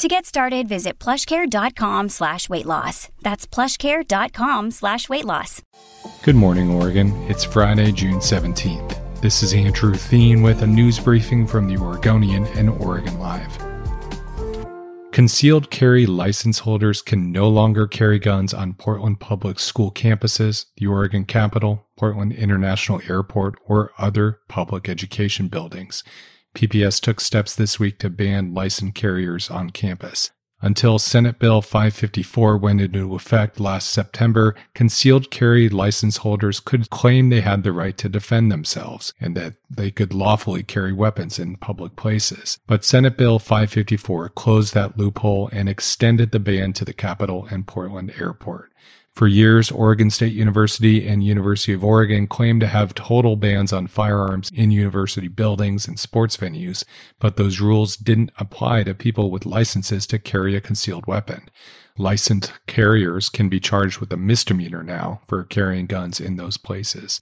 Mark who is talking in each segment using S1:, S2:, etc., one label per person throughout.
S1: To get started, visit plushcare.com slash weight loss. That's plushcare.com slash weight loss.
S2: Good morning, Oregon. It's Friday, June 17th. This is Andrew Theen with a news briefing from the Oregonian and Oregon Live. Concealed carry license holders can no longer carry guns on Portland public school campuses, the Oregon Capitol, Portland International Airport, or other public education buildings. PPS took steps this week to ban licensed carriers on campus. Until Senate Bill 554 went into effect last September, concealed carry license holders could claim they had the right to defend themselves and that they could lawfully carry weapons in public places. But Senate Bill 554 closed that loophole and extended the ban to the Capitol and Portland Airport. For years, Oregon State University and University of Oregon claimed to have total bans on firearms in university buildings and sports venues, but those rules didn't apply to people with licenses to carry a concealed weapon. Licensed carriers can be charged with a misdemeanor now for carrying guns in those places.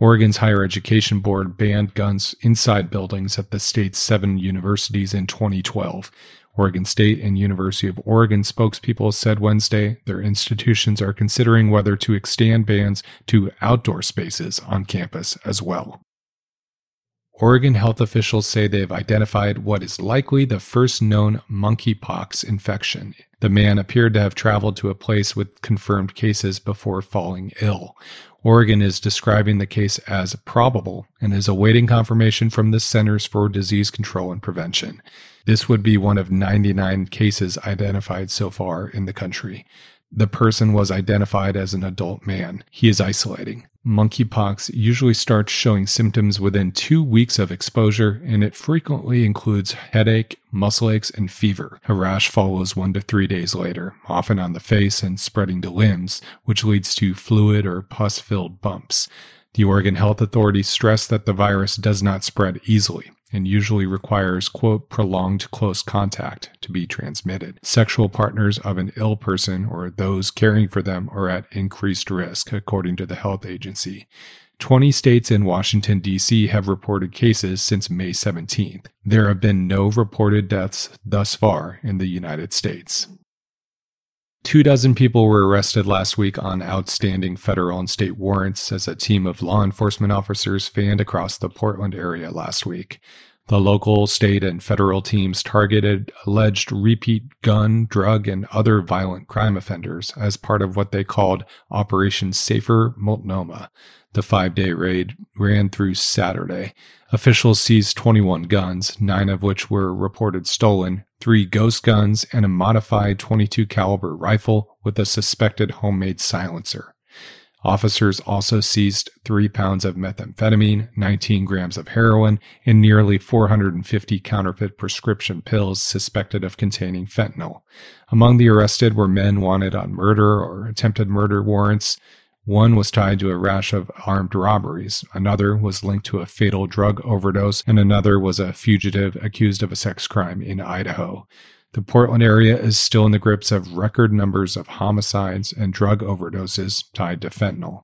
S2: Oregon's higher education board banned guns inside buildings at the state's seven universities in 2012. Oregon State and University of Oregon spokespeople said Wednesday their institutions are considering whether to extend bans to outdoor spaces on campus as well. Oregon health officials say they have identified what is likely the first known monkeypox infection. The man appeared to have traveled to a place with confirmed cases before falling ill. Oregon is describing the case as probable and is awaiting confirmation from the Centers for Disease Control and Prevention. This would be one of 99 cases identified so far in the country. The person was identified as an adult man. He is isolating. Monkeypox usually starts showing symptoms within two weeks of exposure, and it frequently includes headache, muscle aches, and fever. A rash follows one to three days later, often on the face and spreading to limbs, which leads to fluid or pus filled bumps. The Oregon Health Authority stressed that the virus does not spread easily and usually requires, quote, prolonged close contact to be transmitted. Sexual partners of an ill person or those caring for them are at increased risk, according to the health agency. 20 states and Washington, D.C. have reported cases since May 17th. There have been no reported deaths thus far in the United States. Two dozen people were arrested last week on outstanding federal and state warrants as a team of law enforcement officers fanned across the Portland area last week. The local, state, and federal teams targeted alleged repeat gun, drug, and other violent crime offenders as part of what they called Operation Safer Multnomah. The five day raid ran through Saturday. Officials seized 21 guns, nine of which were reported stolen, three ghost guns, and a modified 22 caliber rifle with a suspected homemade silencer. Officers also seized three pounds of methamphetamine, 19 grams of heroin, and nearly 450 counterfeit prescription pills suspected of containing fentanyl. Among the arrested were men wanted on murder or attempted murder warrants. One was tied to a rash of armed robberies, another was linked to a fatal drug overdose, and another was a fugitive accused of a sex crime in Idaho. The Portland area is still in the grips of record numbers of homicides and drug overdoses tied to fentanyl.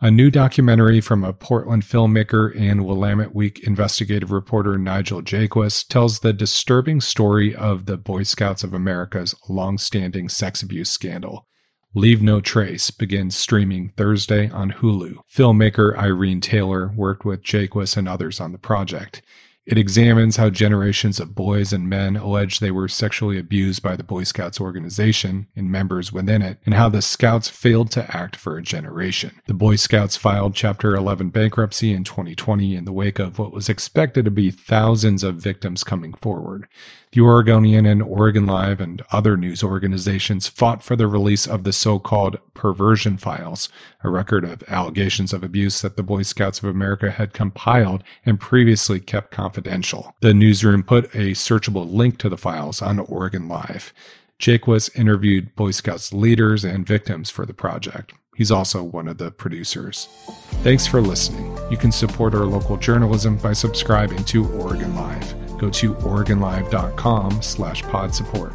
S2: A new documentary from a Portland filmmaker and Willamette Week investigative reporter Nigel Jaquiss tells the disturbing story of the Boy Scouts of America's long-standing sex abuse scandal. Leave No Trace begins streaming Thursday on Hulu. Filmmaker Irene Taylor worked with Jaquiss and others on the project. It examines how generations of boys and men allege they were sexually abused by the Boy Scouts organization and members within it, and how the Scouts failed to act for a generation. The Boy Scouts filed Chapter 11 bankruptcy in 2020 in the wake of what was expected to be thousands of victims coming forward. The Oregonian and Oregon Live and other news organizations fought for the release of the so called perversion files, a record of allegations of abuse that the Boy Scouts of America had compiled and previously kept confidential. The newsroom put a searchable link to the files on Oregon Live. Jaquiss interviewed Boy Scouts leaders and victims for the project. He's also one of the producers. Thanks for listening. You can support our local journalism by subscribing to Oregon Live. Go to OregonLive.com slash pod support.